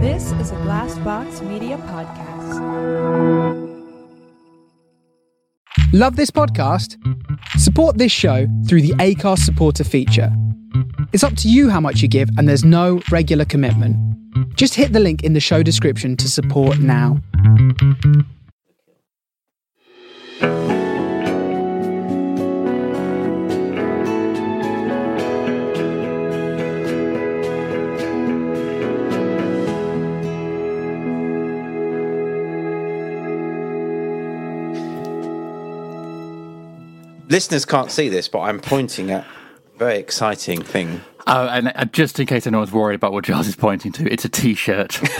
This is a Glassbox Media podcast. Love this podcast? Support this show through the Acast supporter feature. It's up to you how much you give, and there's no regular commitment. Just hit the link in the show description to support now. Listeners can't see this, but I'm pointing at a very exciting thing. Oh, and uh, just in case anyone's worried about what Giles is pointing to, it's a T-shirt.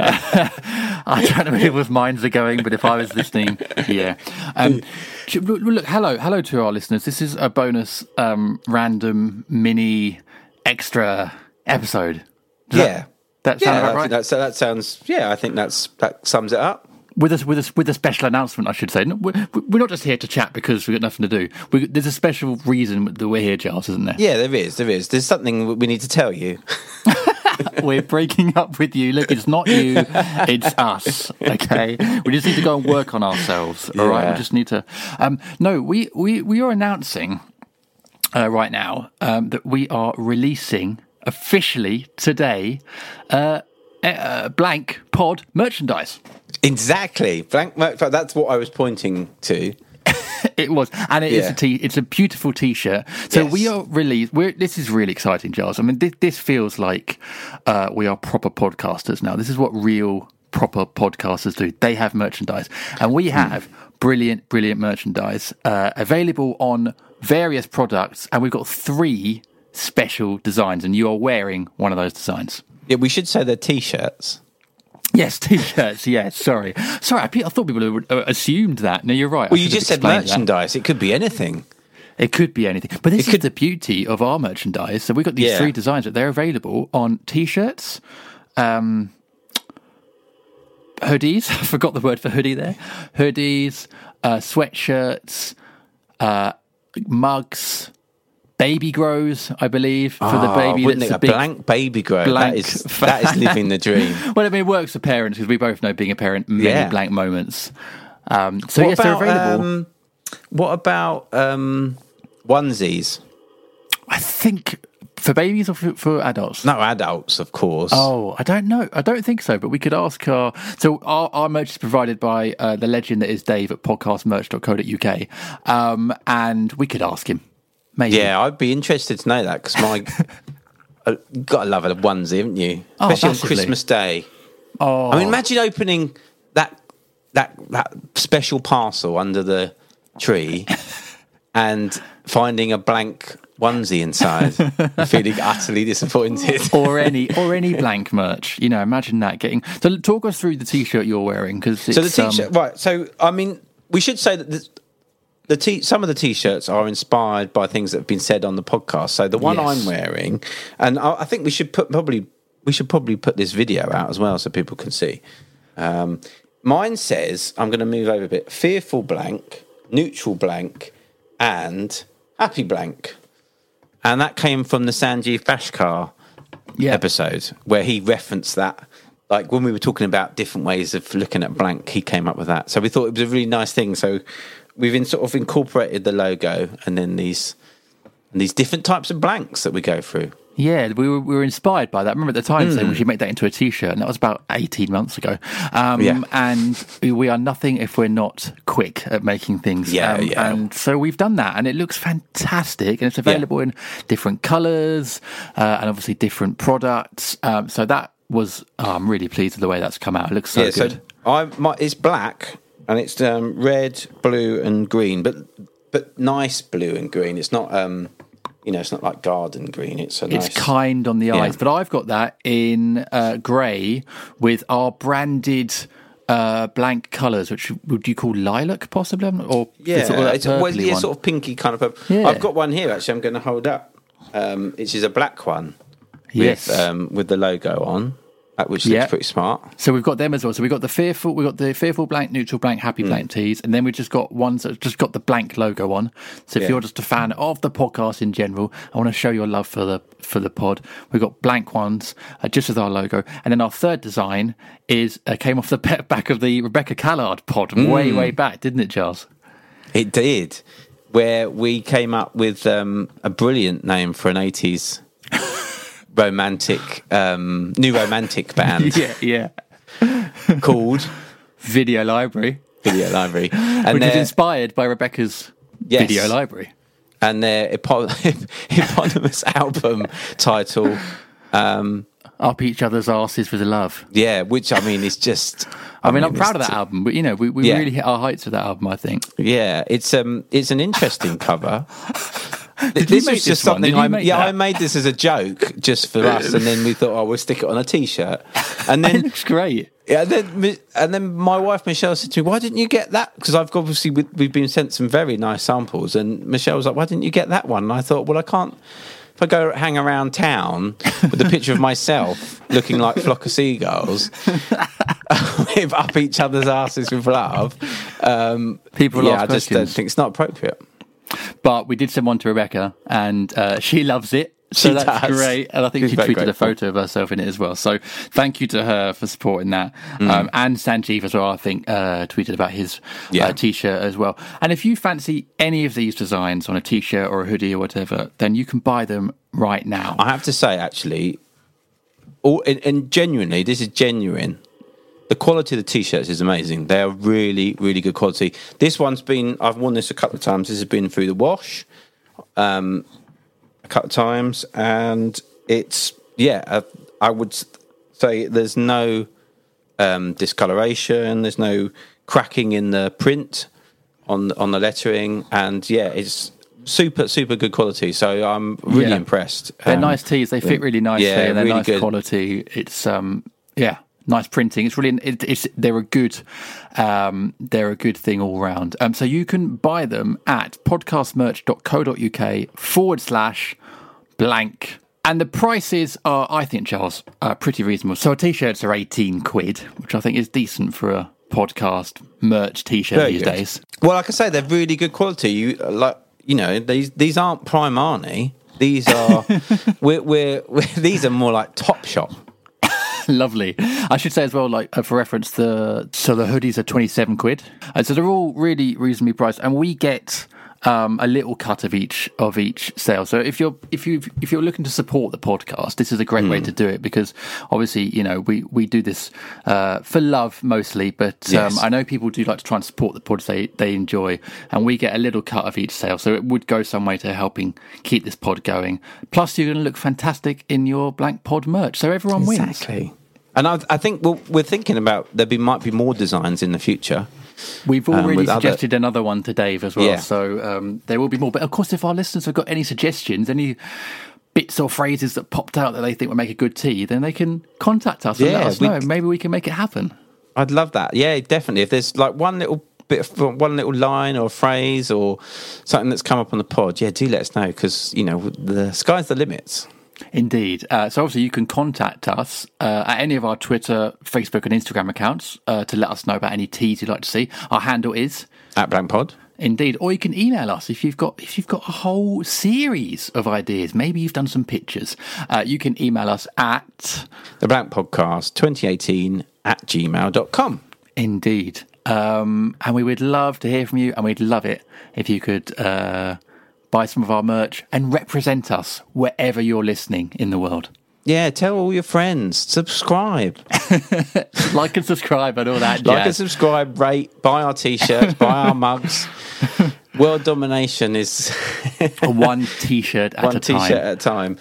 I don't know where people's minds are going, but if I was listening, yeah. Um, look, look, hello, hello to our listeners. This is a bonus, um, random, mini, extra episode. Does yeah. that, that sound yeah, I about think right? that's, that sounds. Yeah, I think that's that sums it up. With a with a with a special announcement, I should say. We're, we're not just here to chat because we've got nothing to do. We, there's a special reason that we're here, Giles, isn't there? Yeah, there is. There is. There's something we need to tell you. We're breaking up with you. Look, it's not you, it's us. Okay, we just need to go and work on ourselves. All right, Yeah. we just need to. Um, no, we we we are announcing uh, right now um, that we are releasing officially today uh, uh, blank pod merchandise. Exactly. Blank. That's what I was pointing to. It was, and it is Yeah. a t. It's a beautiful T-shirt. So Yes. we are released. We're, this is really exciting, Giles. I mean, this, this feels like uh, we are proper podcasters now. This is what real proper podcasters do. They have merchandise, and we Hmm. have brilliant, brilliant merchandise uh, available on various products, and we've got three special designs, and you are wearing one of those designs. Yeah, we should say they're t-shirts. Yes, t-shirts. Yes, sorry, sorry. I, I thought people would, uh, assumed that. No, you're right. I Well, you just said explained that. merchandise. It could be anything. It could be anything, but this It could- is the beauty of our merchandise. So we've got these Yeah. three designs that they're available on t-shirts, um, hoodies. I forgot the word for hoodie there. Hoodies, uh, sweatshirts, uh, mugs, baby grows. I believe for the Oh, baby. that's it? a A blank baby grow. blank that is that is living the dream. Well, I mean, it works for parents because we both know being a parent many Yeah. blank moments. Um, so What yes, they're available. um, what about um, onesies? I think for babies or for, for adults. No adults, of course. Oh, I don't know. I don't think so, but we could ask our. So, our, our merch is provided by uh, the legend that is Dave at podcastmerch.co.uk. Um, and we could ask him. Maybe. Yeah, I'd be interested to know that because my. uh, gotta love a onesie, haven't you? Oh, Especially on. Christmas Day. Oh, I mean, imagine opening that that that special parcel under the tree and finding a blank onesie inside, feeling utterly disappointed. or any or any blank merch. You know, imagine that getting. So, talk us through the t-shirt you're wearing because So the t-shirt, right? So I mean, we should say that the, the t some of the t-shirts are inspired by things that have been said on the podcast. So the one Yes. I'm wearing, and I, I think we should put probably we should probably put this video out as well so people can see. Um, mine says I'm going to move over a bit: fearful blank, neutral blank, and happy blank. And that came from the Sanjeev Bhaskar yeah. episode where he referenced that. Like when we were talking about different ways of looking at blank, he came up with that. So we thought it was a really nice thing. So we've in, sort of incorporated the logo and then these and these different types of blanks that we go through. Yeah, we were, we were inspired by that. I remember at the time saying we Hmm. should make that into a t-shirt, and that was about eighteen months ago. Um, Yeah. And we are nothing if we're not quick at making things. Yeah, Um, yeah. And so we've done that, and it looks fantastic, and it's available in different colours uh, and obviously different products. Um, so that was oh, I'm really pleased with the way that's come out. It looks so yeah, good. so I my, it's black and it's um, red, blue, and green, but but nice blue and green. It's not um you know it's not like garden green. It's a It's nice. kind on the Yeah. eyes, but I've got that in uh, grey with our branded uh, blank colours, which would you call lilac, possibly, or Yeah, sort of that it's well, yeah, one? sort of pinky kind of purple. Yeah. I've got one here actually. I'm going to hold up, um, which is a black one Yes. with um, with the logo on. Which Yeah. looks pretty smart. So we've got them as well. So we've got the fearful, we've got the fearful blank, neutral blank, happy Hmm. blank tees, and then we've just got ones that just got the blank logo on. So if Yeah. you're just a fan of the podcast in general, I want to show your love for the for the pod. We've got blank ones uh, just with our logo, and then our third design is uh, came off the back of the Rebecca Callard pod way Hmm. way back, didn't it, Giles? It did, where we came up with um, a brilliant name for an eighties romantic, um, new romantic band yeah, yeah. called Video library, Video Library, and which is inspired by Rebecca's Yes. video library. and their epo- eponymous album title. Um, Up each other's asses with the love. yeah, which I mean is just. I mean, I'm proud of that album, but you know, we, we Yeah. really hit our heights with that album. I think. Yeah, it's um, it's an interesting cover. Did this was just something I yeah that? I made this as a joke just for us, and then we thought, oh, we'll stick it on a t-shirt, and It then looks great. yeah, and then and then my wife Michelle said to me, why didn't you get that? Because I've obviously we- we've been sent some very nice samples, and Michelle was like, why didn't you get that one? And I thought, well, I can't. If I go hang around town with a picture of myself looking like flock of seagulls, with up each other's asses with love, um, People yeah, I just don't think it's not appropriate. But we did send one to Rebecca, and uh, she loves it. So She that's does. great. And I think She's she tweeted a photo of herself in it as well. So thank you to her for supporting that. Mm. Um, and Sanjeev as well, I think, uh, tweeted about his Yeah. uh, t shirt as well. And if you fancy any of these designs on a t shirt or a hoodie or whatever, then you can buy them right now. I have to say, actually, all, and, and genuinely, this is genuine. The quality of the t-shirts is amazing. They are really, really good quality. This one's been. I've worn this a couple of times. This has been through the wash, um, a couple of times, and it's yeah. Uh, I would say there's no um, discoloration. There's no cracking in the print on on the lettering, and yeah, it's super, super good quality. So I'm really Yeah. impressed. They're Um, nice tees. They fit really nicely. yeah, and they're really nice good. quality. It's um yeah, nice printing. It's really it, it's they're a good um they're a good thing all round. Um, so you can buy them at podcastmerch.co.uk forward slash blank. And the prices are, I think, Giles, uh, pretty reasonable. So t-shirts are eighteen quid, which I think is decent for a podcast merch t-shirt Very these good. days. Well, like I say, they're really good quality. You like, you know, these these aren't Primani. These are we're, we're, we're these are more like Top Shop. Lovely. I should say as well, like uh, for reference, the so the hoodies are twenty seven quid. Uh, so they're all really reasonably priced, and we get um, a little cut of each of each sale. So if you're if you if you're looking to support the podcast, this is a great way to do it because obviously you know we we do this uh, for love mostly, but um, I know people do like to try and support the pods they they enjoy, and we get a little cut of each sale. So it would go some way to helping keep this pod going. Plus, you're going to look fantastic in your blank pod merch, so everyone wins. Exactly. And I, I think we're, we're thinking about there be might be more designs in the future. We've um, already other- suggested another one to Dave as well, Yeah. so um, there will be more. But of course, if our listeners have got any suggestions, any bits or phrases that popped out that they think would make a good tea, then they can contact us and let us we- know. Maybe we can make it happen. I'd love that. Yeah, definitely. If there's like one little bit of one little line or phrase or something that's come up on the pod, yeah, do let us know because you know the sky's the limits. Indeed. Uh, so obviously, you can contact us uh, at any of our Twitter, Facebook, and Instagram accounts uh, to let us know about any teas you'd like to see. Our handle is At Blank Pod. Indeed, or you can email us if you've got if you've got a whole series of ideas. Maybe you've done some pictures. Uh, you can email us at The Blank Podcast 2018 at gmail.com. Indeed. Um, and we would love to hear from you, and we'd love it if you could uh, buy some of our merch and represent us wherever you're listening in the world. Yeah, tell all your friends, subscribe, Like and subscribe and all that like and subscribe, rate, buy our t-shirts, buy our mugs. World domination is One t-shirt at one a time. t-shirt at a time.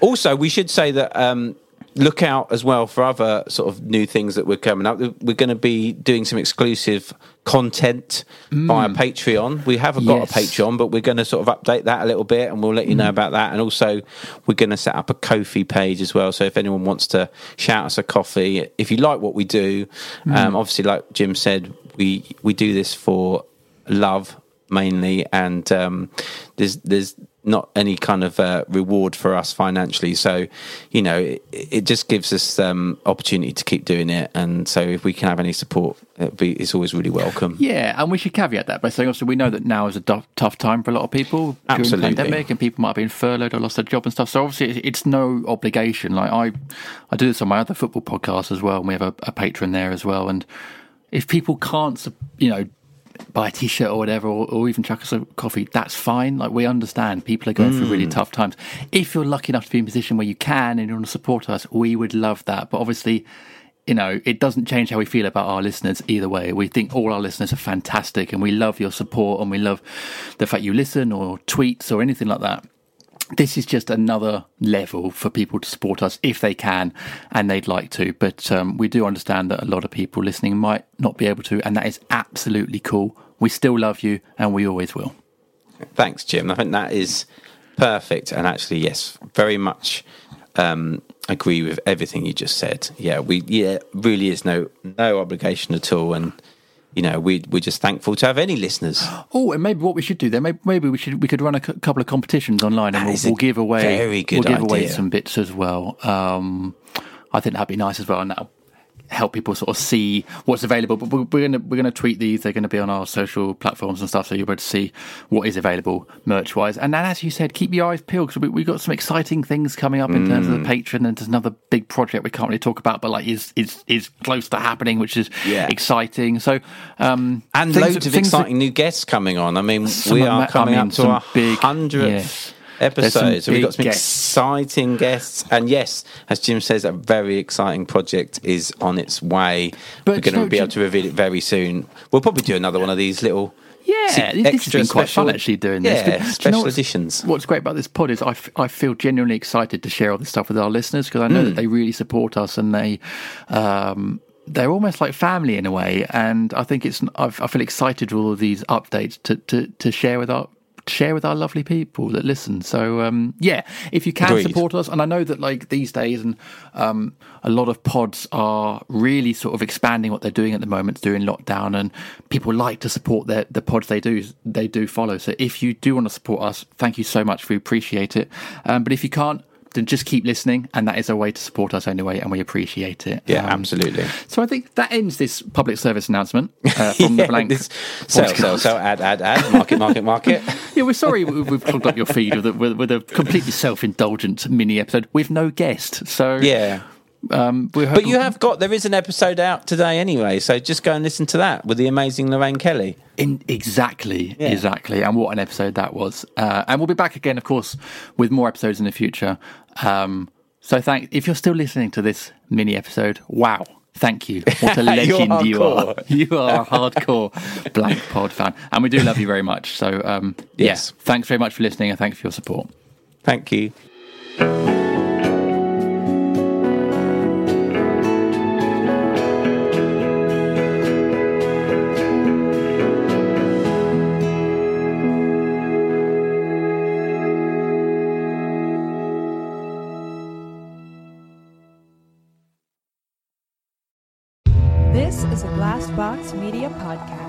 Also, we should say that um, look out as well for other sort of new things that we're coming up. We're going to be doing some exclusive content via Patreon. We haven't got a Mm. Patreon, but we're going to sort of update that a little bit, and we'll let you Mm. know about that. And also, we're going to set up a Ko-fi page as well. So if anyone wants to shout us a coffee, if you like what we do, Mm. um, obviously, like Jim said, we we do this for love mainly, and um, there's there's not any kind of uh, reward for us financially. So, you know, it, it just gives us um, opportunity to keep doing it. And so, if we can have any support, be, it's always really welcome. Yeah, and we should caveat that by saying also we know that now is a d- tough time for a lot of people during Absolutely. the pandemic, and people might have been furloughed or lost their job and stuff. So obviously, it's, it's no obligation. Like I, I do this on my other football podcast as well, and we have a, a Patreon there as well. And if people can't, you know. Buy a t-shirt or whatever, or, or even chuck us a coffee. That's fine. Like we understand, people are going through really mm. tough times. If you're lucky enough to be in a position where you can and you want to support us, we would love that. But obviously, you know, it doesn't change how we feel about our listeners either way. We think all our listeners are fantastic and we love your support and we love the fact you listen or tweets or anything like that. This is just another level for people to support us if they can and they'd like to. But um, we do understand that a lot of people listening might not be able to, and that is absolutely cool. We still love you and we always will. Thanks, Jim. I think that is perfect. And actually, yes, very much um, agree with everything you just said. Yeah, we yeah really is no no obligation at all, and you know we we're just thankful to have any listeners. Oh, and maybe what we should do then, maybe, maybe we should we could run a couple of competitions online, and we'll, we'll give away very good we'll give away some bits as well. Um, I think that'd be nice as well, and that'll help people sort of see what's available. But we're, we're gonna we're gonna tweet these. They're going to be on our social platforms and stuff, so you'll be able to see what is available merch wise. And then, as you said, keep your eyes peeled because we, we've got some exciting things coming up in terms Mm. of the Patreon, and there's another big project we can't really talk about, but like is is is close to happening, which is Yeah. exciting. So um, And loads of things that- exciting new guests coming on. I mean, we are I coming mean, up to our big- hundredth yeah. Episode. So we've got some guests. exciting guests, and yes, as Jim says, a very exciting project is on its way. But We're going to be able to reveal it very soon. We'll probably do another one of these little. Yeah, se- this has been quite fun special- actually doing this. Yeah, Do you know special what's- editions. What's great about this pod is I, f- I feel genuinely excited to share all this stuff with our listeners because I know Hmm. that they really support us and they. Um, they're almost like family in a way, and I think it's. I've, I feel excited with all of these updates to, to, to share with our share with our lovely people that listen. So um, yeah, if you can Agreed. support us, and I know that like these days, and um, a lot of pods are really sort of expanding what they're doing at the moment during lockdown, and people like to support their the pods they do they do follow. So if you do want to support us, thank you so much. We appreciate it. Um, but if you can't. Then just keep listening, and that is a way to support us anyway, and we appreciate it. Yeah, Um, absolutely. So I think that ends this public service announcement uh, from the Yeah, blank. this- so, sell, sell, add, add, add, market, market, market. Yeah, we're sorry we- we've clogged up your feed with a, with, with a completely self-indulgent mini episode with no guest. So Yeah. Um, we're But you have got, there is an episode out today anyway, so just go and listen to that with the amazing Lorraine Kelly. in exactly, Yeah. exactly, and what an episode that was. Uh, and we'll be back again, of course, with more episodes in the future. Um, so thank if you're still listening to this mini episode. Wow. Thank you. What a You're legend you are. You are a hardcore Blank Pod fan. And we do love you very much. So, um, Yes. yeah, thanks very much for listening and thanks for your support. Thank you. Podcast.